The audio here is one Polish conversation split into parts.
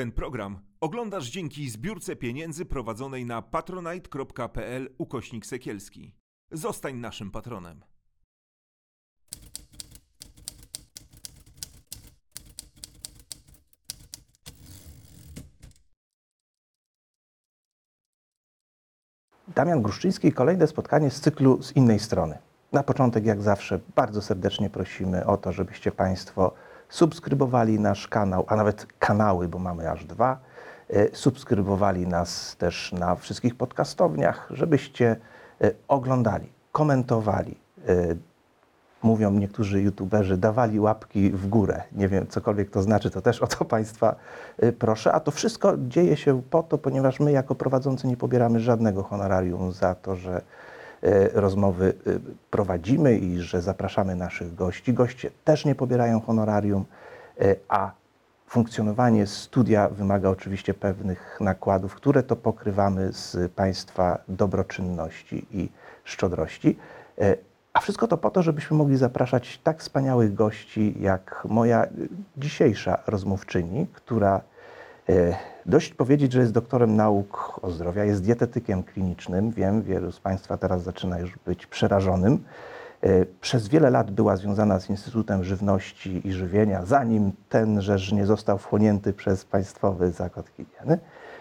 Ten program oglądasz dzięki zbiórce pieniędzy prowadzonej na patronite.pl ukośnik sekielski. Zostań naszym patronem. Damian Gruszczyński kolejne spotkanie z cyklu z innej strony. Na początek, jak zawsze, bardzo serdecznie prosimy o to, żebyście Państwo subskrybowali nasz kanał, a nawet kanały, bo mamy aż dwa. E, Subskrybowali nas też na wszystkich podcastowniach, żebyście e, oglądali, komentowali. e, Mówią niektórzy youtuberzy, dawali łapki w górę. Nie wiem, cokolwiek to znaczy, to też o to Państwa proszę. A to wszystko dzieje się po to, ponieważ my jako prowadzący nie pobieramy żadnego honorarium za to, że rozmowy y, prowadzimy i że zapraszamy naszych gości. Goście też nie pobierają honorarium, y, a funkcjonowanie studia wymaga oczywiście pewnych nakładów, które to pokrywamy z Państwa dobroczynności i szczodrości. A wszystko to po to, żebyśmy mogli zapraszać tak wspaniałych gości, jak moja dzisiejsza rozmówczyni, która e, dość powiedzieć, że jest doktorem nauk o zdrowia, jest dietetykiem klinicznym. Wiem, wielu z Państwa teraz zaczyna już być przerażonym. E, Przez wiele lat była związana z Instytutem Żywności i Żywienia, zanim ten rzecz nie został wchłonięty przez Państwowy Zakład Higieny.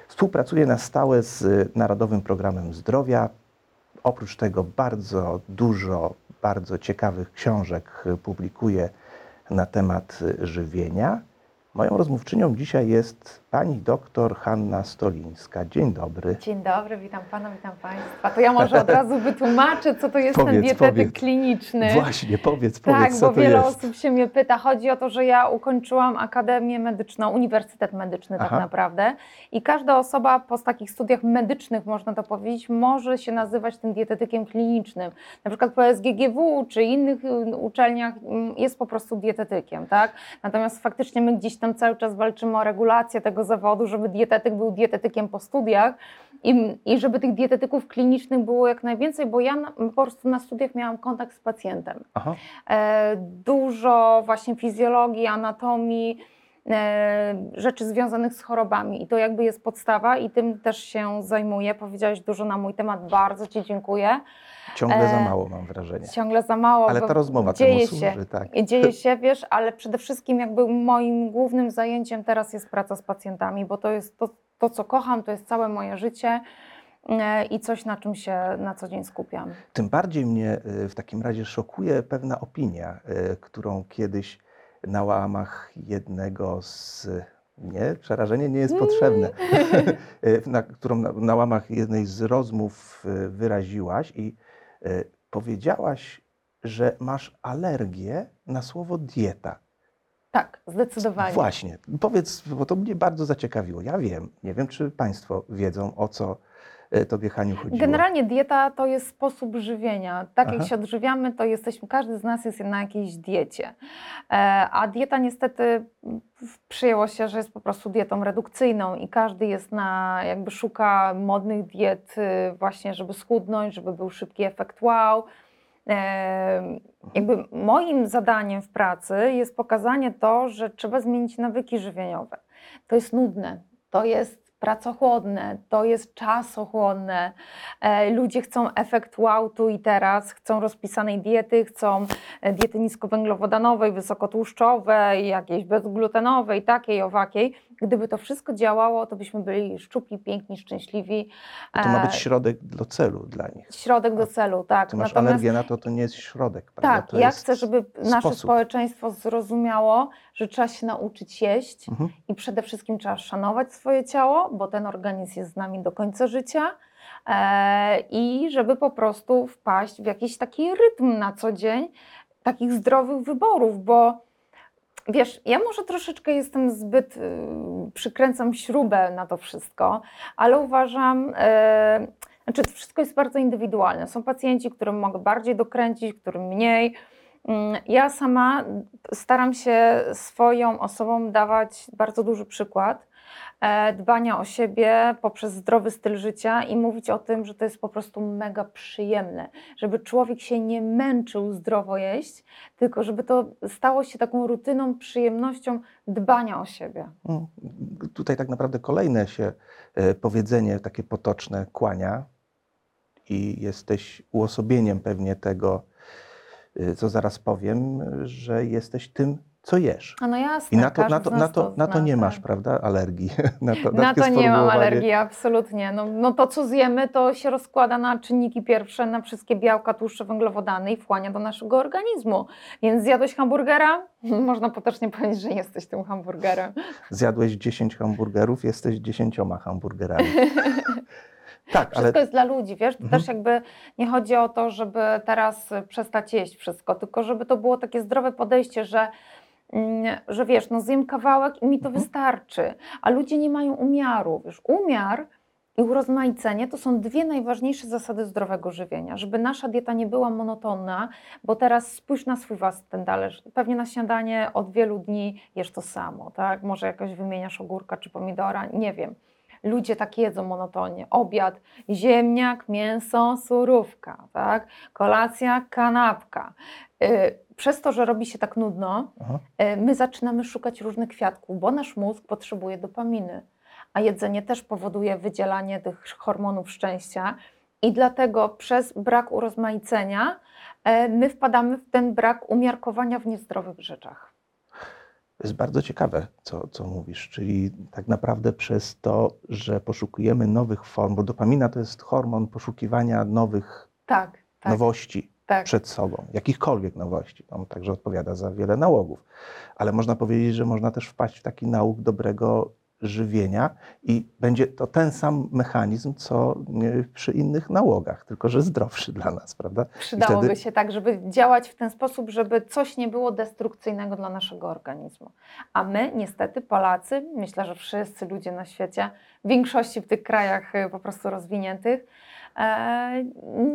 Współpracuje na stałe z y, Narodowym Programem Zdrowia, Oprócz tego bardzo dużo bardzo ciekawych książek publikuje na temat żywienia. Moją rozmówczynią dzisiaj jest pani doktor Hanna Stolińska. Dzień dobry. Dzień dobry, witam Pana, witam Państwa. To ja może od razu wytłumaczę, co to jest ten Powiedz, dietetyk powiedz. kliniczny. Właśnie, powiedz, tak, powiedz, co bo to wiele jest. osób się mnie pyta. Chodzi o to, że ja ukończyłam Akademię Medyczną, Uniwersytet Medyczny tak Aha. naprawdę. I każda osoba po takich studiach medycznych, można to powiedzieć, może się nazywać tym dietetykiem klinicznym. Na przykład po SGGW czy innych y, uczelniach mm, jest po prostu dietetykiem, tak? Natomiast faktycznie my gdzieś tam cały czas walczymy o regulację tego zawodu, żeby dietetyk był dietetykiem po studiach i, i żeby tych dietetyków klinicznych było jak najwięcej, bo ja na, po prostu na studiach miałam kontakt z pacjentem. Aha. E, dużo właśnie fizjologii, anatomii, e, rzeczy związanych z chorobami i to jakby jest podstawa i tym też się zajmuję. Powiedziałeś dużo na mój temat, bardzo Ci dziękuję. Ciągle za E, mało mam wrażenie. Ciągle za mało. Ale ta rozmowa dzieje temu się. służy, tak. Dzieje się, wiesz, ale przede wszystkim jakby moim głównym zajęciem teraz jest praca z pacjentami, bo to jest to, to co kocham, to jest całe moje życie e, i coś, na czym się na co dzień skupiam. Tym bardziej mnie y, w takim razie szokuje pewna opinia, którą kiedyś na łamach jednego z. Nie, przerażenie nie jest potrzebne. Y, na, którą na, na łamach jednej z rozmów wyraziłaś i powiedziałaś, że masz alergię na słowo dieta. Tak, zdecydowanie. Właśnie, powiedz, bo to mnie bardzo zaciekawiło. Ja wiem, nie wiem, czy Państwo wiedzą, o co Tobie, Haniu, chodziło. Generalnie dieta to jest sposób żywienia. Tak Aha. jak się odżywiamy, to jesteśmy, każdy z nas jest na jakiejś diecie. E, a dieta niestety przyjęło się, że jest po prostu dietą redukcyjną i każdy jest na, jakby szuka modnych diet y, właśnie, żeby schudnąć, żeby był szybki efekt wow. E, jakby moim zadaniem w pracy jest pokazanie to, że trzeba zmienić nawyki żywieniowe. To jest nudne, to jest pracochłodne, to jest czasochłonne. E, ludzie chcą efekt wow tu i teraz, chcą rozpisanej diety, chcą e, diety niskowęglowodanowej, wysokotłuszczowej, jakiejś bezglutenowej, takiej, owakiej. Gdyby to wszystko działało, to byśmy byli szczupli, piękni, szczęśliwi. To ma E, być środek do celu dla nich. Środek do celu, tak. Ty masz Natomiast- alergię na to, to nie jest środek, prawda? tak, to ja chcę, żeby nasze sposób. społeczeństwo zrozumiało, że trzeba się nauczyć jeść Mhm. i przede wszystkim trzeba szanować swoje ciało, bo ten organizm jest z nami do końca życia e, i żeby po prostu wpaść w jakiś taki rytm na co dzień, takich zdrowych wyborów, bo wiesz, ja może troszeczkę jestem zbyt, y, przykręcam śrubę na to wszystko, ale uważam, e, znaczy to wszystko jest bardzo indywidualne. Są pacjenci, którym mogę bardziej dokręcić, którym mniej. Mm, Ja sama staram się swoją osobom dawać bardzo duży przykład e, dbania o siebie poprzez zdrowy styl życia i mówić o tym, że to jest po prostu mega przyjemne, żeby człowiek się nie męczył zdrowo jeść, tylko żeby to stało się taką rutyną, przyjemnością dbania o siebie. Mm, Tutaj tak naprawdę kolejne się e, powiedzenie takie potoczne kłania i jesteś uosobieniem pewnie tego, co zaraz powiem, że jesteś tym, co jesz. A no jasne, I na to, na to, na to, na to nie tak. masz, prawda, alergii. Na to, Na to nie mam alergii, absolutnie. No, no to, co zjemy, to się rozkłada na czynniki pierwsze, na wszystkie białka, tłuszcze, węglowodany i wchłania do naszego organizmu. Więc zjadłeś hamburgera? Można potocznie powiedzieć, że jesteś tym hamburgerem. Zjadłeś 10 hamburgerów, jesteś 10 hamburgerami. Tak, ale Wszystko jest dla ludzi, wiesz? To Mhm. też jakby nie chodzi o to, żeby teraz przestać jeść wszystko, tylko żeby to było takie zdrowe podejście, że, mm, że wiesz, no zjem kawałek i mi to Mhm. wystarczy. A ludzie nie mają umiaru, wiesz? Umiar i urozmaicenie to są dwie najważniejsze zasady zdrowego żywienia, żeby nasza dieta nie była monotonna, bo teraz spójrz na swój własny talerz. Pewnie na śniadanie od wielu dni jesz to samo, tak? Może jakoś wymieniasz ogórka czy pomidora, nie wiem. Ludzie tak jedzą monotonnie. Obiad, ziemniak, mięso, surówka, tak? Kolacja, kanapka. Y, Przez to, że robi się tak nudno, Aha. y, my zaczynamy szukać różnych kwiatków, bo nasz mózg potrzebuje dopaminy, a jedzenie też powoduje wydzielanie tych hormonów szczęścia i dlatego przez brak urozmaicenia e, my wpadamy w ten brak umiarkowania w niezdrowych rzeczach. To jest bardzo ciekawe, co, co mówisz, czyli tak naprawdę przez to, że poszukujemy nowych form, bo dopamina to jest hormon poszukiwania nowych Tak, tak, nowości tak. przed sobą, jakichkolwiek nowości. On także odpowiada za wiele nałogów. Ale można powiedzieć, że można też wpaść w taki nałóg dobrego żywienia i będzie to ten sam mechanizm, co e, przy innych nałogach, tylko że zdrowszy dla nas, prawda? Przydałoby wtedy- się tak, żeby działać w ten sposób, żeby coś nie było destrukcyjnego dla naszego organizmu. A my, niestety, Polacy, myślę, że wszyscy ludzie na świecie, w większości w tych krajach y, po prostu rozwiniętych, e,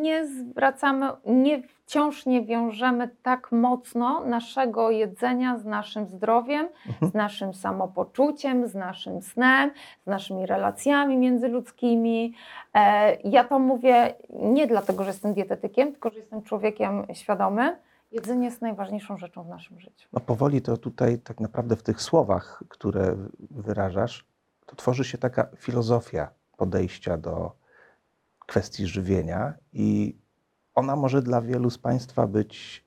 nie zwracamy, nie, wciąż nie wiążemy tak mocno naszego jedzenia z naszym zdrowiem, Mhm. z naszym samopoczuciem, z naszym snem, z naszymi relacjami międzyludzkimi. E, Ja to mówię nie dlatego, że jestem dietetykiem, tylko że jestem człowiekiem świadomym. Jedzenie jest najważniejszą rzeczą w naszym życiu. No powoli to tutaj tak naprawdę w tych słowach, które wyrażasz, to tworzy się taka filozofia podejścia do kwestii żywienia i ona może dla wielu z Państwa być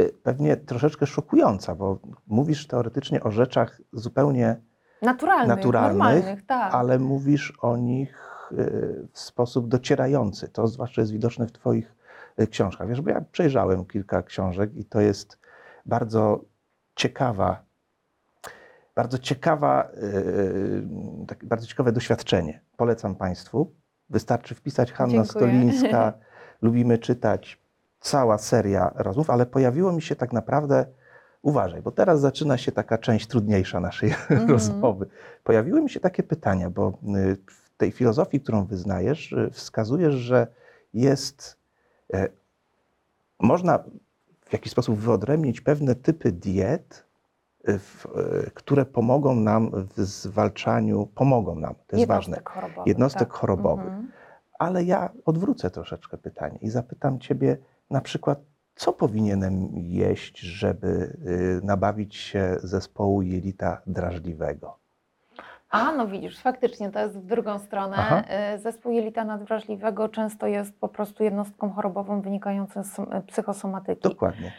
y, pewnie troszeczkę szokująca, bo mówisz teoretycznie o rzeczach zupełnie, Naturalnych, Naturalnych, tak. ale mówisz o nich y, w sposób docierający. To zwłaszcza jest widoczne w Twoich y, książkach. Wiesz, bo ja przejrzałem kilka książek i to jest bardzo ciekawa, bardzo ciekawa, tak, bardzo ciekawe doświadczenie. Polecam Państwu. Wystarczy wpisać Hanna Dziękuję. Stolińska, lubimy czytać, cała seria rozmów, ale pojawiło mi się tak naprawdę, uważaj, bo teraz zaczyna się taka część trudniejsza naszej Mhm. rozmowy. Pojawiły mi się takie pytania, bo y, w tej filozofii, którą wyznajesz, y, wskazujesz, że jest, e, można w jakiś sposób wyodrębnić pewne typy diet, w, y, które pomogą nam w zwalczaniu, pomogą nam, to jest ważne, Jednostek chorobowych. jednostek tak. chorobowych. Mhm. ale ja odwrócę troszeczkę pytanie i zapytam Ciebie na przykład, co powinienem jeść, żeby y, nabawić się zespołu jelita drażliwego? A, no widzisz, faktycznie to jest w drugą stronę. Aha. Y, Zespół jelita nadwrażliwego często jest po prostu jednostką chorobową wynikającą z som- psychosomatyki. Dokładnie.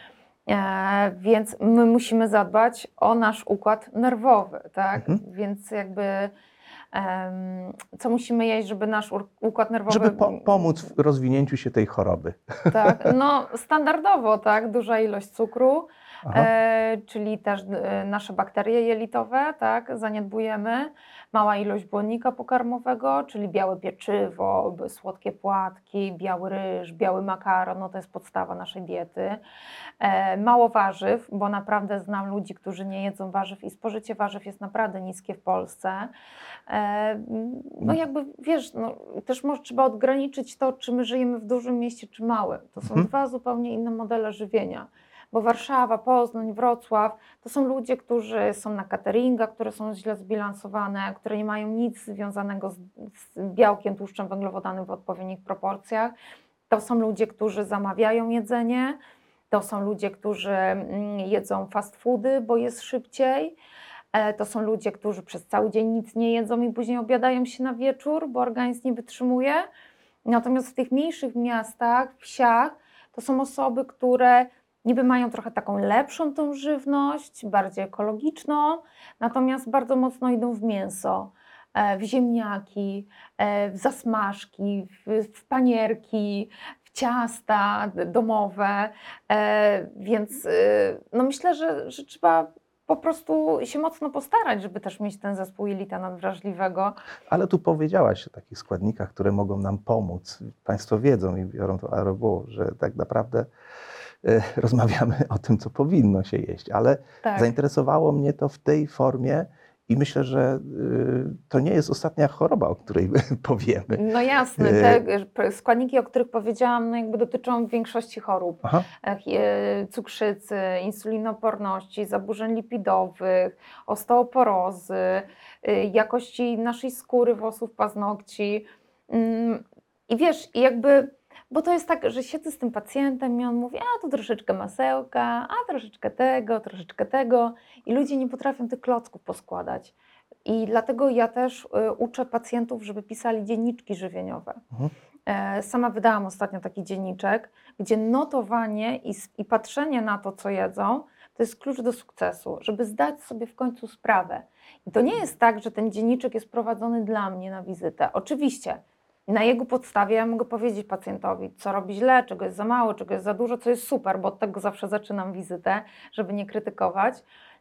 E, więc my musimy zadbać o nasz układ nerwowy, tak? Mhm. Więc jakby co musimy jeść, żeby nasz układ nerwowy... Żeby po, pomóc w rozwinięciu się tej choroby. Tak, no standardowo, tak? Duża ilość cukru. E, czyli też e, nasze bakterie jelitowe, tak? Zaniedbujemy. Mała ilość błonnika pokarmowego, czyli białe pieczywo, słodkie płatki, biały ryż, biały makaron, no to jest podstawa naszej diety. E, mało warzyw, bo naprawdę znam ludzi, którzy nie jedzą warzyw i spożycie warzyw jest naprawdę niskie w Polsce. E, E, No jakby wiesz, no, też może trzeba odgraniczyć to, czy my żyjemy w dużym mieście, czy małym. To są Mhm. dwa zupełnie inne modele żywienia. Bo Warszawa, Poznań, Wrocław to są ludzie, którzy są na cateringach, które są źle zbilansowane, które nie mają nic związanego z, z białkiem, tłuszczem węglowodanym w odpowiednich proporcjach. To są ludzie, którzy zamawiają jedzenie, to są ludzie, którzy mm, jedzą fast foody, bo jest szybciej. E, To są ludzie, którzy przez cały dzień nic nie jedzą i później obiadają się na wieczór, bo organizm nie wytrzymuje. Natomiast w tych mniejszych miastach, wsiach, to są osoby, które niby mają trochę taką lepszą tą żywność, bardziej ekologiczną, natomiast bardzo mocno idą w mięso, e, w ziemniaki, e, w zasmażki, w, panierki, w ciasta domowe. E, Więc y, no myślę, że, że trzeba po prostu się mocno postarać, żeby też mieć ten zespół jelita nadwrażliwego. Ale tu powiedziałaś o takich składnikach, które mogą nam pomóc. Państwo wiedzą i biorą to aerobuł, że tak naprawdę rozmawiamy o tym, co powinno się jeść. Ale Tak. zainteresowało mnie to w tej formie i myślę, że y, to nie jest ostatnia choroba, o której powiemy. No jasne, E, te e, składniki, o których powiedziałam, no jakby dotyczą większości chorób. Aha. E, Cukrzycy, insulinoporności, zaburzeń lipidowych, osteoporozy, y, jakości naszej skóry, włosów, paznokci. Mm, I wiesz, jakby, bo to jest tak, że siedzę z tym pacjentem i on mówi, a tu troszeczkę masełka, a troszeczkę tego, troszeczkę tego i ludzie nie potrafią tych klocków poskładać. I dlatego ja też y, uczę pacjentów, żeby pisali dzienniczki żywieniowe. Mhm. E, Sama wydałam ostatnio taki dzienniczek, gdzie notowanie i, i patrzenie na to, co jedzą, to jest klucz do sukcesu, żeby zdać sobie w końcu sprawę. I to nie jest tak, że ten dzienniczek jest prowadzony dla mnie na wizytę. Oczywiście, na jego podstawie ja mogę powiedzieć pacjentowi, co robi źle, czego jest za mało, czego jest za dużo, co jest super, bo od tego zawsze zaczynam wizytę, żeby nie krytykować.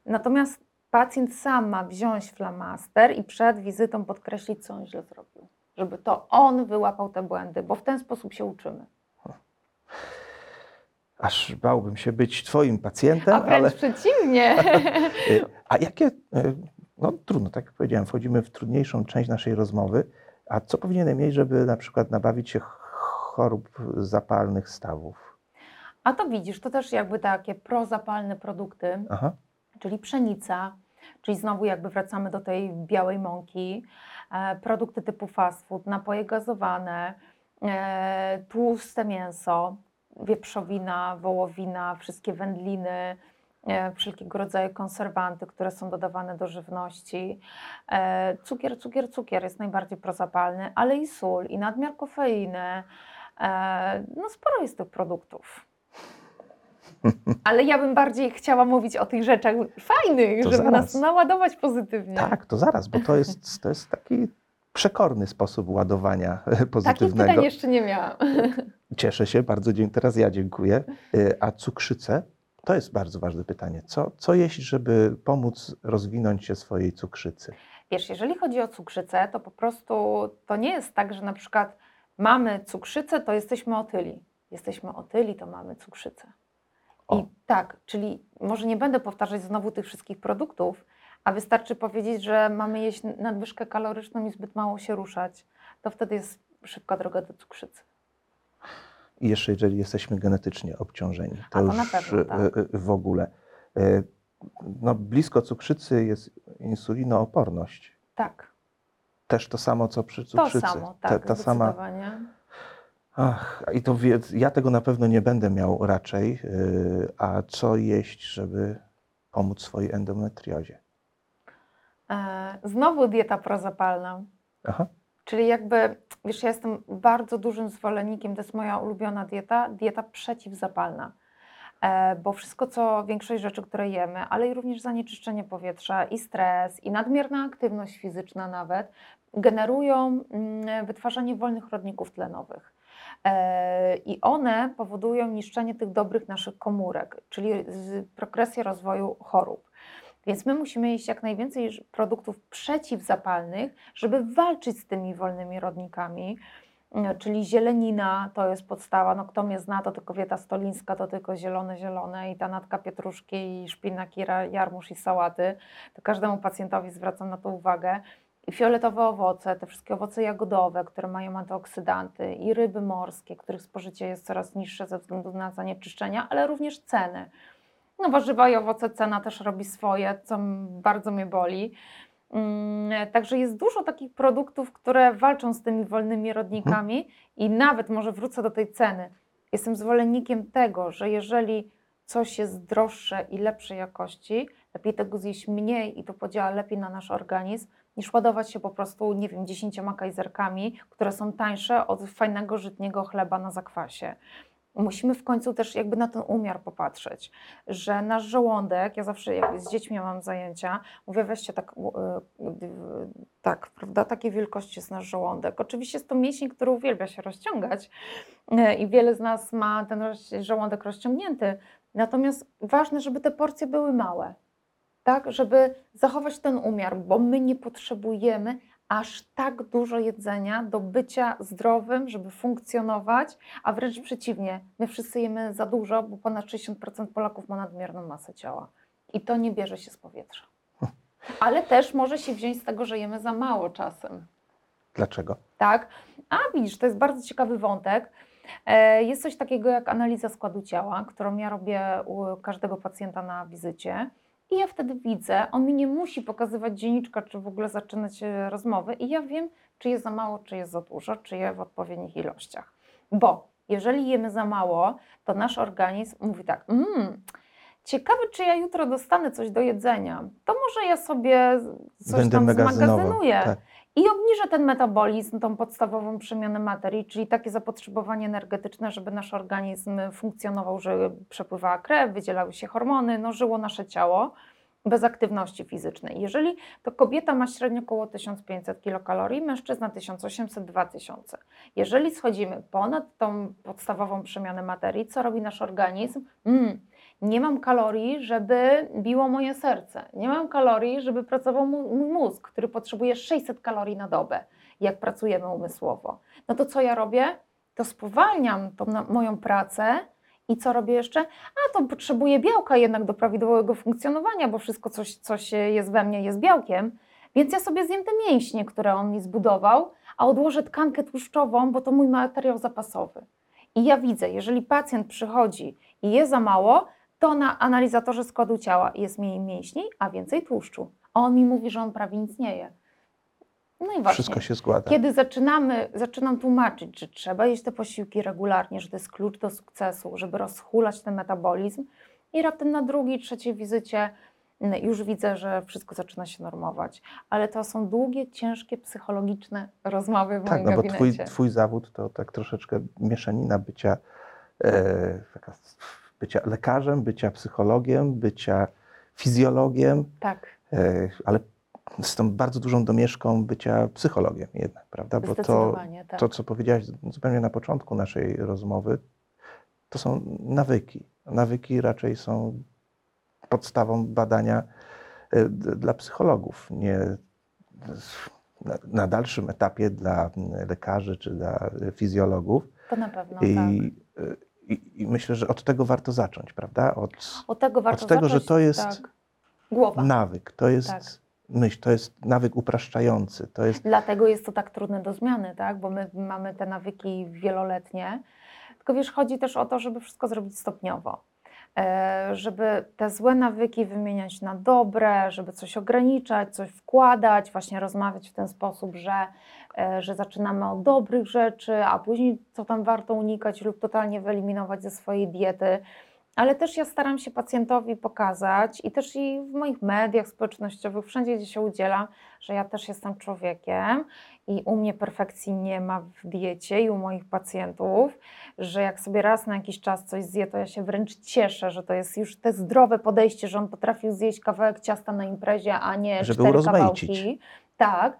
Natomiast pacjent sam ma wziąć flamaster i przed wizytą podkreślić, co on źle zrobił. Żeby to on wyłapał te błędy, bo w ten sposób się uczymy. Aż bałbym się być Twoim pacjentem, A wręcz ale. przeciwnie. Y, A jakie, y, no trudno, tak jak powiedziałem, wchodzimy w trudniejszą część naszej rozmowy. A co powinienem mieć, żeby na przykład nabawić się chorób zapalnych stawów? A to widzisz, to też jakby takie prozapalne produkty, Aha. czyli pszenica, czyli znowu jakby wracamy do tej białej mąki, e, produkty typu fast food, napoje gazowane, e, tłuste mięso, wieprzowina, wołowina, wszystkie wędliny, wszelkiego rodzaju konserwanty, które są dodawane do żywności. E, cukier, cukier, cukier jest najbardziej prozapalny, ale i sól, i nadmiar kofeiny. E, no sporo jest tych produktów. Ale ja bym bardziej chciała mówić o tych rzeczach fajnych, To żeby zaraz. nas naładować pozytywnie. Tak, to zaraz, bo to jest, to jest taki przekorny sposób ładowania Takich pozytywnego. pytań jeszcze nie miałam. Cieszę się, bardzo dziękuję. Teraz ja dziękuję. A cukrzycę? To jest bardzo ważne pytanie. Co, co jeść, żeby pomóc rozwinąć się swojej cukrzycy? Wiesz, jeżeli chodzi o cukrzycę, to po prostu to nie jest tak, że na przykład mamy cukrzycę, to jesteśmy otyli. Jesteśmy otyli, to mamy cukrzycę. I O. tak, czyli może nie będę powtarzać znowu tych wszystkich produktów, a wystarczy powiedzieć, że mamy jeść nadwyżkę kaloryczną i zbyt mało się ruszać. To wtedy jest szybka droga do cukrzycy. I jeszcze jeżeli jesteśmy genetycznie obciążeni, to, A to już pewno, tak. y, y, w ogóle. Y, No, blisko cukrzycy jest insulinooporność. Tak, Też to samo, co przy to cukrzycy. samo, Ta- tak, ta sama zdecydowanie. Ach, i to wie, ja tego na pewno nie będę miał raczej. A co jeść, żeby pomóc swojej endometriozie? E, Znowu dieta prozapalna. Aha. Czyli jakby, wiesz, ja jestem bardzo dużym zwolennikiem, to jest moja ulubiona dieta, dieta przeciwzapalna. E, Bo wszystko, co, większość rzeczy, które jemy, ale i również zanieczyszczenie powietrza i stres, i nadmierna aktywność fizyczna nawet, generują mm, wytwarzanie wolnych rodników tlenowych. E, I one powodują niszczenie tych dobrych naszych komórek, czyli progresję rozwoju chorób. Więc my musimy jeść jak najwięcej produktów przeciwzapalnych, żeby walczyć z tymi wolnymi rodnikami. Mm, Czyli zielenina to jest podstawa. No, kto mnie zna, to tylko wieta stolińska, to tylko zielone, zielone i ta natka pietruszki i szpinak, i ra- jarmuż i sałaty. To każdemu pacjentowi zwracam na to uwagę. i fioletowe owoce, te wszystkie owoce jagodowe, które mają antyoksydanty, i ryby morskie, których spożycie jest coraz niższe ze względu na zanieczyszczenia, ale również ceny. No warzywa i owoce cena też robi swoje, co bardzo mnie boli. Mm, Także jest dużo takich produktów, które walczą z tymi wolnymi rodnikami i nawet może wrócę do tej ceny. Jestem zwolennikiem tego, że jeżeli coś jest droższe i lepszej jakości, lepiej tego zjeść mniej i to podziała lepiej na nasz organizm, niż ładować się po prostu, nie wiem, dziesięcioma kajzerkami, które są tańsze od fajnego, żytniego chleba na zakwasie. Musimy w końcu też jakby na ten umiar popatrzeć, że nasz żołądek, ja zawsze jak z dziećmi mam zajęcia, mówię weźcie tak, y, tak, prawda, takiej wielkości jest nasz żołądek. Oczywiście jest to mięsień, który uwielbia się rozciągać y, i wiele z nas ma ten żołądek rozciągnięty, natomiast ważne, żeby te porcje były małe, tak, żeby zachować ten umiar, bo my nie potrzebujemy aż tak dużo jedzenia do bycia zdrowym, żeby funkcjonować, a wręcz przeciwnie, my wszyscy jemy za dużo, bo ponad 60% Polaków ma nadmierną masę ciała. I to nie bierze się z powietrza. Ale też może się wziąć z tego, że jemy za mało czasem. Dlaczego? Tak? A widzisz, to jest bardzo ciekawy wątek. E, Jest coś takiego jak analiza składu ciała, którą ja robię u każdego pacjenta na wizycie. I ja wtedy widzę, on mi nie musi pokazywać dzienniczka, czy w ogóle zaczynać rozmowy, i ja wiem, czy jest za mało, czy jest za dużo, czy je w odpowiednich ilościach. Bo jeżeli jemy za mało, to nasz organizm mówi tak, mmm, ciekawe, czy ja jutro dostanę coś do jedzenia. To może ja sobie coś Będę tam zmagazynuję. Tak. I obniża ten metabolizm, tą podstawową przemianę materii, czyli takie zapotrzebowanie energetyczne, żeby nasz organizm funkcjonował, że przepływała krew, wydzielały się hormony, no żyło nasze ciało bez aktywności fizycznej. Jeżeli to kobieta ma średnio około 1500 kilokalorii, mężczyzna 1800-2000. Jeżeli schodzimy ponad tą podstawową przemianę materii, co robi nasz organizm? Mm, nie mam kalorii, żeby biło moje serce. Nie mam kalorii, żeby pracował mój mózg, który potrzebuje 600 kalorii na dobę, jak pracujemy umysłowo. No to co ja robię? To spowalniam tą moją pracę i co robię jeszcze? A to potrzebuję białka jednak do prawidłowego funkcjonowania, bo wszystko, coś, coś jest we mnie, jest białkiem. Więc ja sobie zjem te mięśnie, które on mi zbudował, a odłożę tkankę tłuszczową, bo to mój materiał zapasowy. I ja widzę, jeżeli pacjent przychodzi i je za mało, to na analizatorze składu ciała jest mniej mięśni, a więcej tłuszczu. A on mi mówi, że on prawie nic nie je. No i właśnie. Wszystko się składa. Kiedy zaczynamy, zaczynam tłumaczyć, że trzeba jeść te posiłki regularnie, że to jest klucz do sukcesu, żeby rozchulać ten metabolizm i raptem na drugiej, trzeciej wizycie mm, już widzę, że wszystko zaczyna się normować. Ale to są długie, ciężkie, psychologiczne rozmowy w Tak, moim no bo gabinecie. twój, twój zawód to tak troszeczkę mieszanina bycia, e, taka, bycia lekarzem, bycia psychologiem, bycia fizjologiem, Tak, e, ale z tą bardzo dużą domieszką bycia psychologiem jednak, prawda? Bo to, tak. to, co powiedziałaś zupełnie na początku naszej rozmowy, to są nawyki. Nawyki raczej są podstawą badania e, dla psychologów, nie na, na dalszym etapie dla lekarzy czy dla fizjologów. To na pewno tak. I, e, i, I myślę, że od tego warto zacząć, prawda? Od Od tego warto od tego, że zacząć, to jest tak. Głowa. nawyk, to jest Tak. myśl, to jest nawyk upraszczający, to jest Dlatego jest to tak trudne do zmiany, tak? bo my mamy te nawyki wieloletnie. Tylko wiesz, chodzi też o to, żeby wszystko zrobić stopniowo. E, Żeby te złe nawyki wymieniać na dobre, żeby coś ograniczać, coś wkładać, właśnie rozmawiać w ten sposób, że, że zaczynamy od dobrych rzeczy, a później co tam warto unikać lub totalnie wyeliminować ze swojej diety. Ale też ja staram się pacjentowi pokazać i też i w moich mediach społecznościowych, wszędzie gdzie się udzielam, że ja też jestem człowiekiem i u mnie perfekcji nie ma w diecie i u moich pacjentów, że jak sobie raz na jakiś czas coś zje, to ja się wręcz cieszę, że to jest już te zdrowe podejście, że on potrafił zjeść kawałek ciasta na imprezie, a nie Żeby cztery urozmaicić. kawałki. Tak.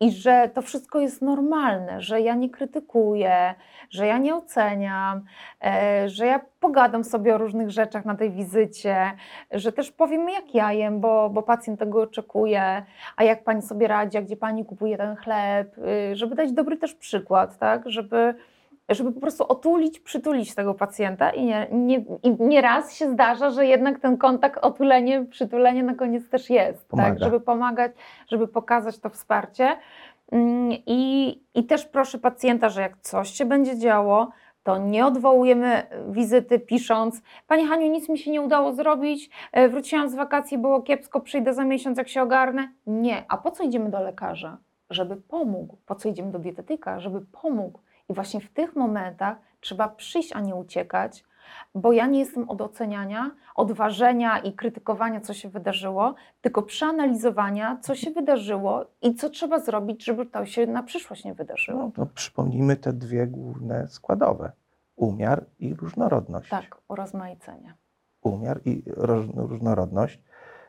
I że to wszystko jest normalne, że ja nie krytykuję, że ja nie oceniam, e, że ja pogadam sobie o różnych rzeczach na tej wizycie, że też powiem jak ja jem, bo, bo pacjent tego oczekuje, a jak pani sobie radzi, a gdzie pani kupuje ten chleb, y, żeby dać dobry też przykład, tak, żeby żeby po prostu otulić, przytulić tego pacjenta i nie, nie, i nieraz się zdarza, że jednak ten kontakt, otulenie, przytulenie na koniec też jest, Pomaga. tak, żeby pomagać, żeby pokazać to wsparcie. Mm, I, I też proszę pacjenta, że jak coś się będzie działo, to nie odwołujemy wizyty pisząc Pani Haniu, nic mi się nie udało zrobić, e, wróciłam z wakacji, było kiepsko, przyjdę za miesiąc, jak się ogarnę. Nie. A po co idziemy do lekarza? Żeby pomógł. Po co idziemy do dietetyka? Żeby pomógł. I właśnie w tych momentach trzeba przyjść, a nie uciekać, bo ja nie jestem od oceniania, od ważenia i krytykowania, co się wydarzyło, tylko przeanalizowania, co się wydarzyło i co trzeba zrobić, żeby to się na przyszłość nie wydarzyło. No, to przypomnijmy te dwie główne składowe. Umiar i różnorodność. Tak, urozmaicenie. Umiar i roż, różnorodność.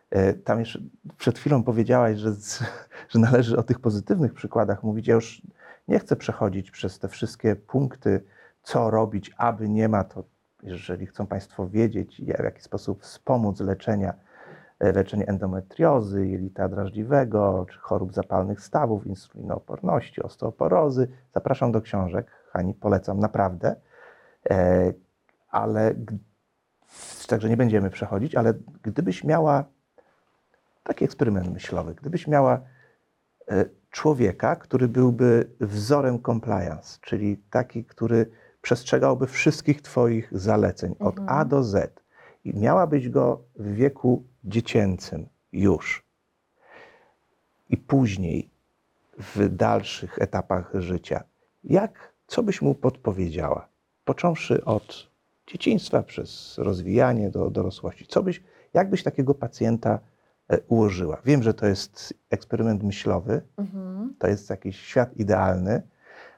E, Tam jeszcze przed chwilą powiedziałaś, że, że należy o tych pozytywnych przykładach mówić. Ja już nie chcę przechodzić przez te wszystkie punkty, co robić, aby nie ma to, jeżeli chcą Państwo wiedzieć, w jaki sposób wspomóc leczenia, e, leczenie endometriozy, jelita drażliwego, czy chorób zapalnych stawów, insulinooporności, osteoporozy. Zapraszam do książek. Hani, polecam naprawdę. E, Ale Także nie będziemy przechodzić, ale gdybyś miała taki eksperyment myślowy, gdybyś miała e, człowieka, który byłby wzorem compliance, czyli taki, który przestrzegałby wszystkich Twoich zaleceń od Mhm. A do Z i miałabyś go w wieku dziecięcym już i później w dalszych etapach życia, jak, co byś mu podpowiedziała? Począwszy od dzieciństwa przez rozwijanie do dorosłości. Co byś, jak byś takiego pacjenta ułożyła? Wiem, że to jest eksperyment myślowy, Mhm. to jest jakiś świat idealny,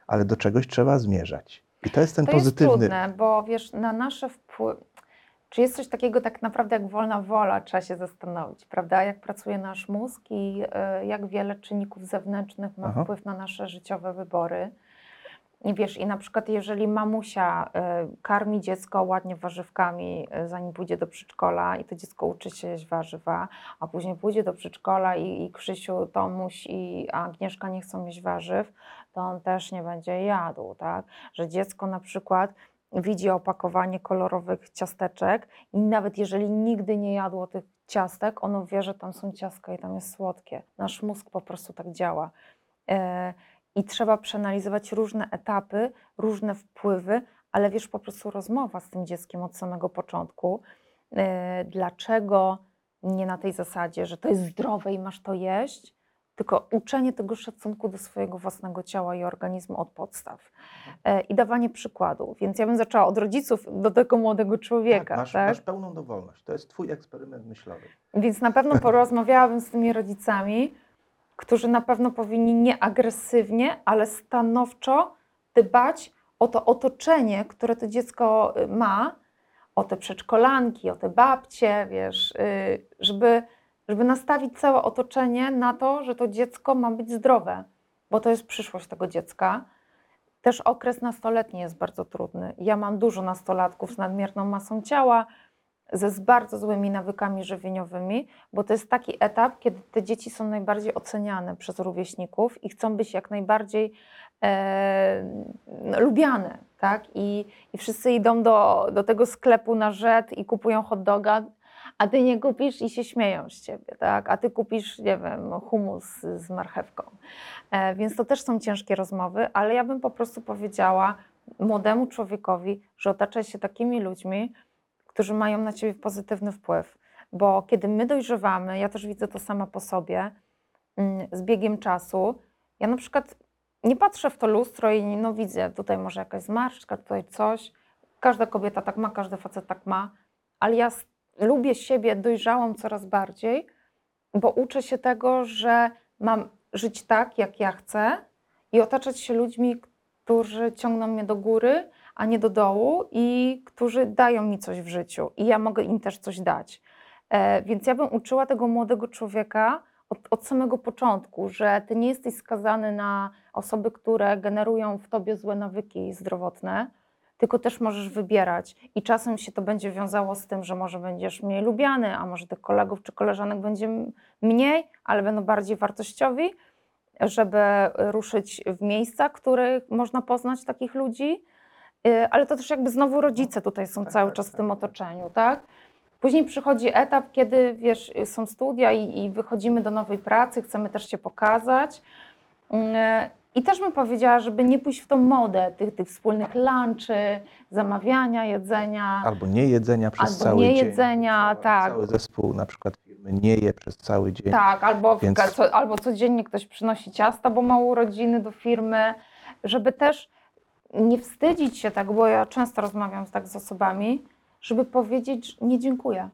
ale do czegoś trzeba zmierzać. I to jest ten To pozytywny. jest trudne, bo wiesz, na nasze wpływy. Czy jest coś takiego tak naprawdę jak wolna wola, trzeba się zastanowić, prawda? Jak pracuje nasz mózg i y, jak wiele czynników zewnętrznych ma Aha. wpływ na nasze życiowe wybory. I wiesz, i na przykład jeżeli mamusia y, karmi dziecko ładnie warzywkami, y, zanim pójdzie do przedszkola i to dziecko uczy się jeść warzywa, a później pójdzie do przedszkola i, i Krzysiu, Tomuś i Agnieszka nie chcą jeść warzyw, to on też nie będzie jadł, tak? Że dziecko na przykład widzi opakowanie kolorowych ciasteczek i nawet jeżeli nigdy nie jadło tych ciastek, ono wie, że tam są ciastka i tam jest słodkie. Nasz mózg po prostu tak działa. E, I trzeba przeanalizować różne etapy, różne wpływy, ale wiesz, po prostu rozmowa z tym dzieckiem od samego początku. E, Dlaczego nie na tej zasadzie, że to jest zdrowe i masz to jeść, tylko uczenie tego szacunku do swojego własnego ciała i organizmu od podstaw e, i dawanie przykładu. Więc ja bym zaczęła od rodziców do tego młodego człowieka. tak, masz, tak? masz pełną dowolność. To jest Twój eksperyment myślowy. Więc na pewno porozmawiałabym z tymi rodzicami, którzy na pewno powinni nie agresywnie, ale stanowczo dbać o to otoczenie, które to dziecko y, ma, o te przedszkolanki, o te babcie, wiesz, y, żeby, żeby nastawić całe otoczenie na to, że to dziecko ma być zdrowe, bo to jest przyszłość tego dziecka. Też okres nastoletni jest bardzo trudny. Ja mam dużo nastolatków z nadmierną masą ciała, ze bardzo złymi nawykami żywieniowymi, bo to jest taki etap, kiedy te dzieci są najbardziej oceniane przez rówieśników i chcą być jak najbardziej e, no, lubiane, tak? I, I wszyscy idą do, do tego sklepu na rzet i kupują hot doga, a ty nie kupisz i się śmieją z ciebie, tak? A ty kupisz, nie wiem, humus z marchewką. E, więc to też są ciężkie rozmowy, ale ja bym po prostu powiedziała młodemu człowiekowi, że otacza się takimi ludźmi, którzy mają na ciebie pozytywny wpływ. Bo kiedy my dojrzewamy, ja też widzę to sama po sobie, mm, z biegiem czasu, ja na przykład nie patrzę w to lustro i no widzę, tutaj może jakaś zmarszczka, tutaj coś. Każda kobieta tak ma, każdy facet tak ma, ale ja lubię siebie, dojrzałam coraz bardziej, bo uczę się tego, że mam żyć tak, jak ja chcę i otaczać się ludźmi, którzy ciągną mnie do góry, a nie do dołu i którzy dają mi coś w życiu i ja mogę im też coś dać. E, więc ja bym uczyła tego młodego człowieka od, od samego początku, że ty nie jesteś skazany na osoby, które generują w tobie złe nawyki zdrowotne, tylko też możesz wybierać. I czasem się to będzie wiązało z tym, że może będziesz mniej lubiany, a może tych kolegów czy koleżanek będzie mniej, ale będą bardziej wartościowi, żeby ruszyć w miejsca, których można poznać takich ludzi. Y, Ale to też jakby znowu rodzice tutaj są Tak, cały tak, czas w tak. tym otoczeniu, tak? Później przychodzi etap, kiedy wiesz, y, są studia i, i wychodzimy do nowej pracy, chcemy też się pokazać. Mm, I też bym powiedziała, żeby nie pójść w tą modę tych, tych wspólnych lunchy, zamawiania, jedzenia. Albo nie jedzenia przez Albo cały nie dzień. jedzenia, Cały- tak. Cały zespół na przykład firmy nie je przez cały dzień. Tak, albo, Więc- co, albo codziennie ktoś przynosi ciasta, bo ma urodziny do firmy, żeby też nie wstydzić się tak, bo ja często rozmawiam tak z osobami, żeby powiedzieć, że nie dziękuję.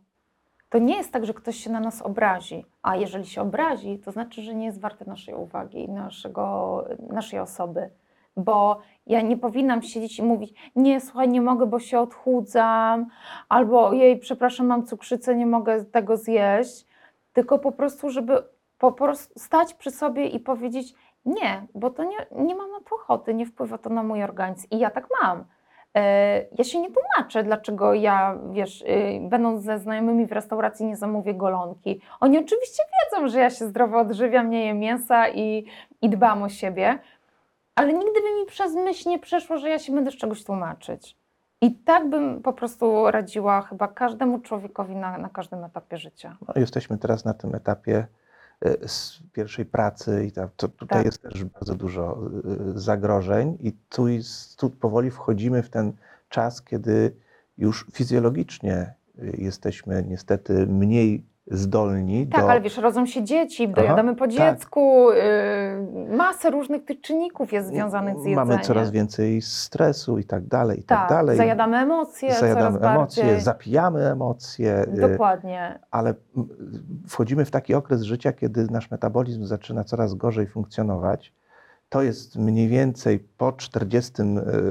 To nie jest tak, że ktoś się na nas obrazi, a jeżeli się obrazi, to znaczy, że nie jest warty naszej uwagi naszego, naszej osoby. Bo ja nie powinnam siedzieć i mówić, nie, słuchaj, nie mogę, bo się odchudzam, albo jej, przepraszam, mam cukrzycę, nie mogę tego zjeść tylko po prostu, żeby po prostu stać przy sobie i powiedzieć nie, bo to nie, nie mam na to ochoty, nie wpływa to na mój organizm i ja tak mam. E, Ja się nie tłumaczę, dlaczego ja, wiesz, y, będąc ze znajomymi w restauracji nie zamówię golonki. Oni oczywiście wiedzą, że ja się zdrowo odżywiam, nie jem mięsa i, i dbam o siebie, ale nigdy by mi przez myśl nie przeszło, że ja się będę z czegoś tłumaczyć. I tak bym po prostu radziła chyba każdemu człowiekowi na, na każdym etapie życia. No, jesteśmy teraz na tym etapie z pierwszej pracy i ta, to, tutaj Tak. jest też bardzo dużo e, zagrożeń i tu, tu powoli wchodzimy w ten czas, kiedy już fizjologicznie e, jesteśmy niestety mniej zdolni Tak, do... ale wiesz, rodzą się dzieci, Aha, dojadamy po tak. dziecku, y, masę różnych tych czynników jest związanych z jedzeniem. Mamy coraz więcej stresu i tak dalej, i tak, tak, dalej. zajadamy emocje Zajadamy emocje, bardziej. zapijamy emocje. e, Dokładnie. ale m, wchodzimy w taki okres życia, kiedy nasz metabolizm zaczyna coraz gorzej funkcjonować. To jest mniej więcej po 40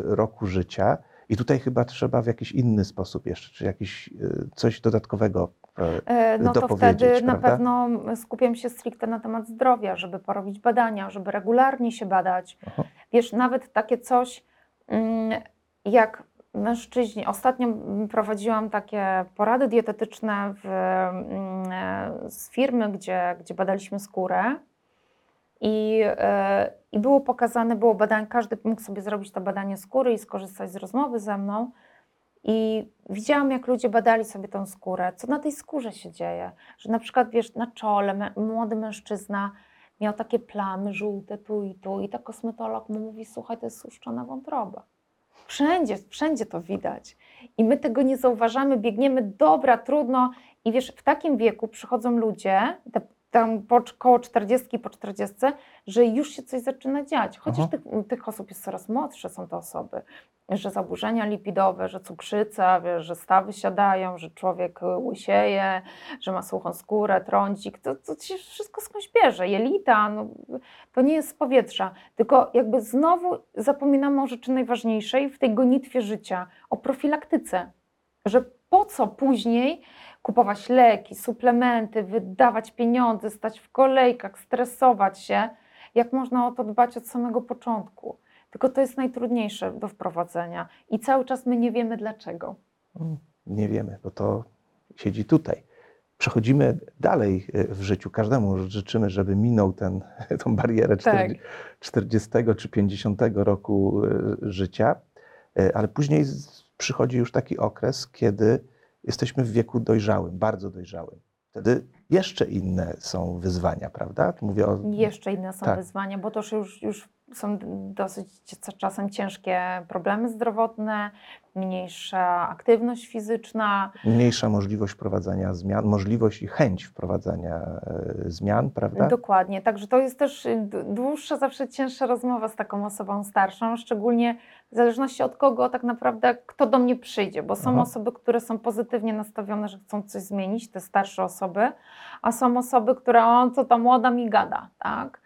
roku życia i tutaj chyba trzeba w jakiś inny sposób jeszcze, czy jakiś e, coś dodatkowego. E, E, No to wtedy na prawda? pewno skupiam się stricte na temat zdrowia, żeby porobić badania, żeby regularnie się badać. Aha. Wiesz, nawet takie coś mm, jak mężczyźni. Ostatnio prowadziłam takie porady dietetyczne w, mm, e, z firmy, gdzie, gdzie badaliśmy skórę. I, I było pokazane, było badanie, każdy mógł sobie zrobić to badanie skóry i skorzystać z rozmowy ze mną. I widziałam, jak ludzie badali sobie tą skórę, co na tej skórze się dzieje. Że na przykład, wiesz, na czole młody mężczyzna miał takie plamy żółte tu i tu, i ta kosmetolog mu mówi: Słuchaj, to jest słuszczona wątroba. Wszędzie, wszędzie to widać. I my tego nie zauważamy, biegniemy, dobra, trudno. I wiesz, w takim wieku przychodzą ludzie, te, tam po, koło 40, po 40, że już się coś zaczyna dziać. Chociaż tych, tych osób jest coraz młodsze, są to osoby, że zaburzenia lipidowe, że cukrzyca, wiesz, że stawy siadają, że człowiek y, łysieje, że ma suchą skórę, trądzik, to, to się wszystko skądś bierze. Jelita, no, to nie jest z powietrza, tylko jakby znowu zapominamy o rzeczy najważniejszej w tej gonitwie życia, o profilaktyce, że po co później kupować leki, suplementy, wydawać pieniądze, stać w kolejkach, stresować się, jak można o to dbać od samego początku. Tylko to jest najtrudniejsze do wprowadzenia i cały czas my nie wiemy dlaczego. Mm, Nie wiemy, bo to siedzi tutaj. Przechodzimy dalej e, w życiu. Każdemu życzymy, żeby minął tą barierę Tak. 40, 40 czy 50 roku e, życia, E, ale później przychodzi już taki okres, kiedy jesteśmy w wieku dojrzałym, bardzo dojrzałym. Wtedy jeszcze inne są wyzwania, prawda? Mówię o Jeszcze inne są Tak. wyzwania, bo to już, już są dosyć czasem ciężkie problemy zdrowotne, mniejsza aktywność fizyczna. mniejsza możliwość wprowadzania zmian, możliwość i chęć wprowadzania e, zmian, prawda? Dokładnie. Także to jest też y, dłuższa, zawsze cięższa rozmowa z taką osobą starszą, szczególnie w zależności od kogo tak naprawdę, kto do mnie przyjdzie, bo są Aha. osoby, które są pozytywnie nastawione, że chcą coś zmienić, te starsze osoby, a są osoby, które on co ta młoda mi gada, tak?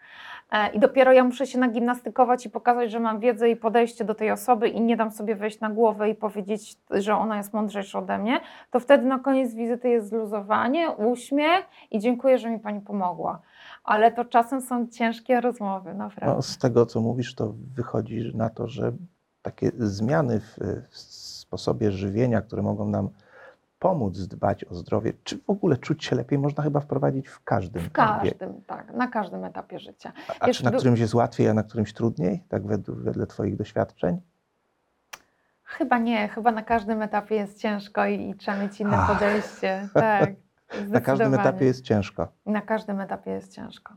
E, I dopiero ja muszę się nagimnastykować i pokazać, że mam wiedzę i podejście do tej osoby i nie dam sobie wejść na głowę i powiedzieć, że ona jest mądrzejsza ode mnie, to wtedy na koniec wizyty jest zluzowanie, uśmiech i dziękuję, że mi Pani pomogła. Ale to czasem są ciężkie rozmowy, naprawdę. No, z tego, co mówisz, to wychodzi na to, że takie zmiany w, w sposobie żywienia, które mogą nam pomóc dbać o zdrowie, czy w ogóle czuć się lepiej, można chyba wprowadzić w każdym w każdym, tak, na każdym etapie życia. A, czy na którymś jest łatwiej, a na którymś trudniej, tak wedle, wedle Twoich doświadczeń? Chyba nie, chyba na każdym etapie jest ciężko i, i trzeba mieć inne Ach. podejście. Tak. Na każdym etapie jest ciężko. Na każdym etapie jest ciężko.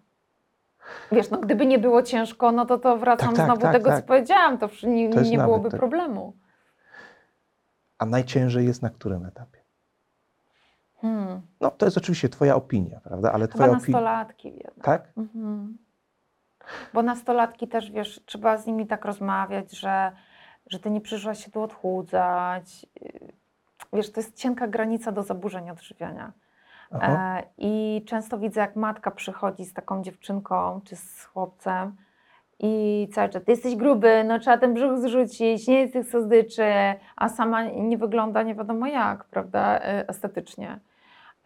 Wiesz, no gdyby nie było ciężko, no to to wracam Tak, tak, znowu tak, tego, tak. co powiedziałam, to nie, To nie byłoby tak. problemu. A najciężej jest na którym etapie? Hmm. No to jest oczywiście twoja opinia, prawda? Ale Chyba twoja nastolatki jednak. Tak? Mhm. Bo nastolatki też, wiesz, trzeba z nimi tak rozmawiać, że, że ty nie przyszłaś się tu odchudzać. Wiesz, to jest cienka granica do zaburzeń odżywiania. E, I często widzę, jak matka przychodzi z taką dziewczynką czy z chłopcem i cały czas, ty jesteś gruby, no trzeba ten brzuch zrzucić, nie jest tych sozdyczy, a sama nie wygląda nie wiadomo jak, prawda, e, estetycznie.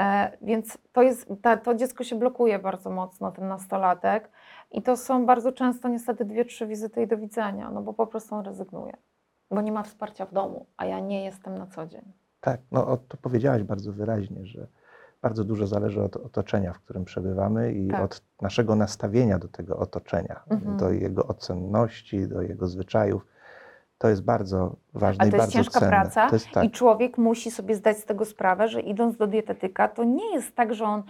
E, Więc to, jest, to dziecko się blokuje bardzo mocno, ten nastolatek i to są bardzo często niestety dwie, trzy wizyty i do widzenia, no bo po prostu on rezygnuje, bo nie ma wsparcia w domu, a ja nie jestem na co dzień. Tak, no to powiedziałaś bardzo wyraźnie, że bardzo dużo zależy od otoczenia, w którym przebywamy i Tak. od naszego nastawienia do tego otoczenia, Mhm. do jego ocenności, do jego zwyczajów. To jest bardzo ważne Ale i to jest bardzo ciężka cenne. praca jest tak. I człowiek musi sobie zdać z tego sprawę, że idąc do dietetyka, to nie jest tak, że on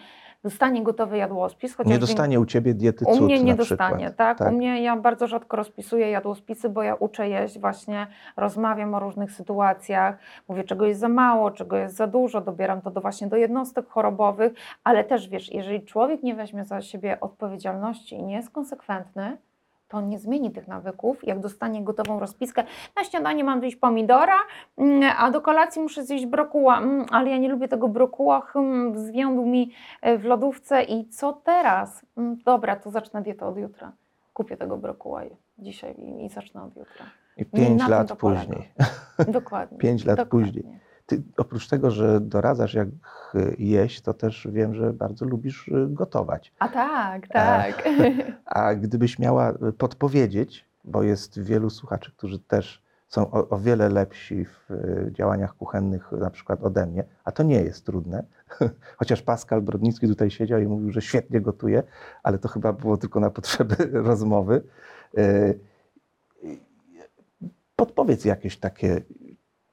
dostanie gotowy jadłospis. Nie dostanie u ciebie diety U cud mnie nie dostanie, tak? U mnie ja bardzo rzadko rozpisuję jadłospisy, bo ja uczę jeść, właśnie rozmawiam o różnych sytuacjach, mówię czego jest za mało, czego jest za dużo, dobieram to do właśnie do jednostek chorobowych, ale też wiesz, jeżeli człowiek nie weźmie za siebie odpowiedzialności i nie jest konsekwentny, to on nie zmieni tych nawyków. Jak dostanie gotową rozpiskę, na śniadanie mam zjeść pomidora, mm, a do kolacji muszę zjeść brokuła, mm, ale ja nie lubię tego brokuła, zwiądł mi e, w lodówce i co teraz? Mm, Dobra, to zacznę dietę od jutra. Kupię tego brokuła dzisiaj i, zacznę od jutra. I pięć lat później. Dokładnie. Pięć lat dokładnie. później. Ty, oprócz tego, że doradzasz jak y, jeść, to też wiem, że bardzo lubisz y, gotować. A tak, tak. A gdybyś miała y, podpowiedzieć, bo jest wielu słuchaczy, którzy też są o, o wiele lepsi w działaniach kuchennych, na przykład ode mnie, a to nie jest trudne. Chociaż Pascal Brodnicki tutaj siedział i mówił, że świetnie gotuje, ale to chyba było tylko na potrzeby rozmowy. Podpowiedz jakieś takie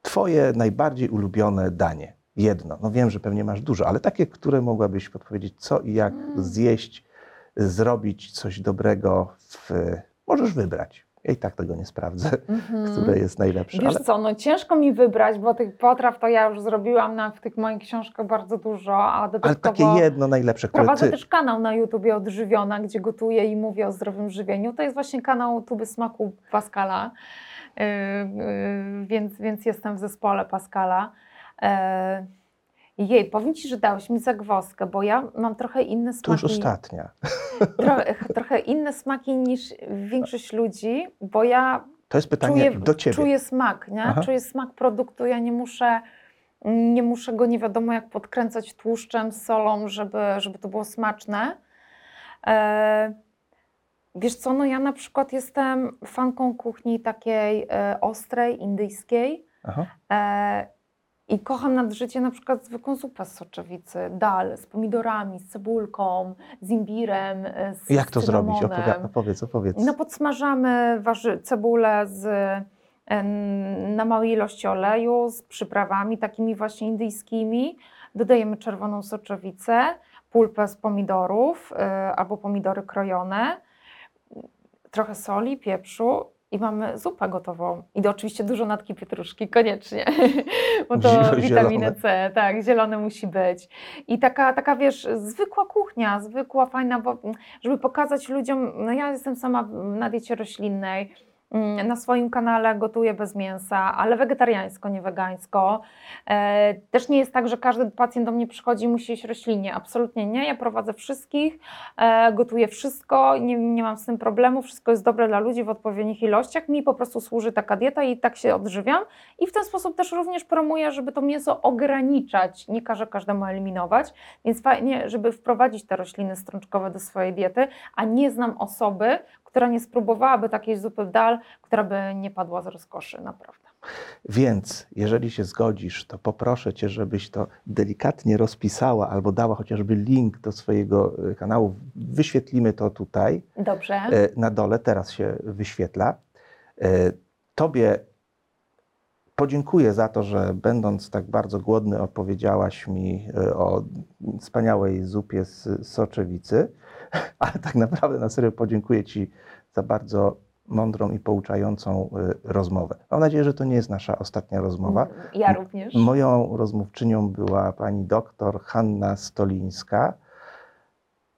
Twoje najbardziej ulubione danie. Jedno. No wiem, że pewnie masz dużo, ale takie, które mogłabyś podpowiedzieć, co i jak Mm. zjeść, zrobić coś dobrego. W... Możesz wybrać. Ja i tak tego nie sprawdzę, Mhm. które jest najlepsze. Wiesz ale co, no ciężko mi wybrać, bo tych potraw to ja już zrobiłam na, w tych moich książkach bardzo dużo, a ale dodatkowo... takie jedno najlepsze, które Prowadzę ty... też kanał na YouTubie Odżywiona, gdzie gotuję i mówię o zdrowym żywieniu. To jest właśnie kanał Tuby Smaku Pascala, więc, więc jestem w zespole Pascala. Yy, jej, powiem Ci, że dałeś mi zagwozdkę, bo ja mam trochę inne smaki. ostatnia. Trochę, trochę inne smaki niż większość ludzi, bo ja To jest pytanie czuję, do ciebie. czuję smak, nie? Aha. Czuję smak produktu, ja nie muszę, nie muszę go nie wiadomo jak podkręcać tłuszczem, solą, żeby, żeby to było smaczne. E, wiesz co, no ja na przykład jestem fanką kuchni takiej e, ostrej, indyjskiej Aha. e, i kocham nad życie na przykład zwykłą zupę z soczewicy, dal z pomidorami, z cebulką, z imbirem, e, z Jak to zrobić? cynamonem. Opowi- opowiedz, opowiedz. No podsmażamy warzy- cebulę z, em, na małej ilości oleju z przyprawami takimi właśnie indyjskimi. Dodajemy czerwoną soczewicę, pulpę z pomidorów y, albo pomidory krojone, trochę soli, pieprzu i mamy zupę gotową. I do, oczywiście dużo natki pietruszki, koniecznie, bo to Zie- witaminę zielone. C, tak, zielone musi być. I taka, taka wiesz, zwykła kuchnia, zwykła, fajna, bo żeby pokazać ludziom, no ja jestem sama na diecie roślinnej, na swoim kanale gotuję bez mięsa, ale wegetariańsko, nie wegańsko. E, też nie jest tak, że każdy pacjent do mnie przychodzi i musi jeść roślinie. Absolutnie nie. Ja prowadzę wszystkich, e, gotuję wszystko, nie, nie mam z tym problemu, wszystko jest dobre dla ludzi w odpowiednich ilościach. Mi po prostu służy taka dieta i tak się odżywiam. I w ten sposób też również promuję, żeby to mięso ograniczać. Nie każę każdemu eliminować, więc fajnie, żeby wprowadzić te rośliny strączkowe do swojej diety, a nie znam osoby, która nie spróbowałaby takiej zupy dal, która by nie padła z rozkoszy, naprawdę. Więc jeżeli się zgodzisz, to poproszę Cię, żebyś to delikatnie rozpisała albo dała chociażby link do swojego y, kanału. Wyświetlimy to tutaj. Dobrze. E, na dole teraz się wyświetla. E, Tobie podziękuję za to, że będąc tak bardzo głodny, opowiedziałaś mi e, o wspaniałej zupie z soczewicy, ale tak naprawdę na serio podziękuję Ci za bardzo mądrą i pouczającą e, rozmowę. Mam nadzieję, że to nie jest nasza ostatnia rozmowa. Ja również. Moją rozmówczynią była pani doktor Hanna Stolińska.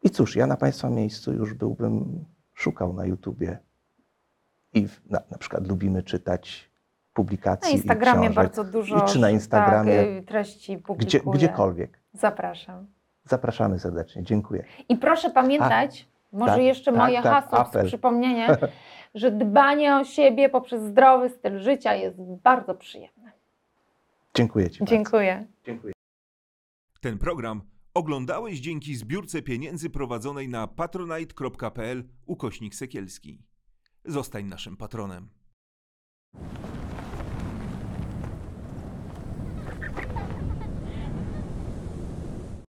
I cóż, ja na Państwa miejscu już byłbym szukał na YouTubie. I w, na, na przykład lubimy czytać publikacje. Na Instagramie i książek. bardzo dużo I czy na Instagramie, tak, y, treści gdzie, publikuję. gdziekolwiek. Zapraszam. Zapraszamy serdecznie. Dziękuję. I proszę pamiętać, może tak, jeszcze tak, moje tak, hasło apel. z przypomnienie, że dbanie o siebie poprzez zdrowy styl życia jest bardzo przyjemne. Dziękuję Ci bardzo. Dziękuję. Dziękuję. Ten program oglądałeś dzięki zbiórce pieniędzy prowadzonej na patronite.pl ukośnik sekielski. Zostań naszym patronem.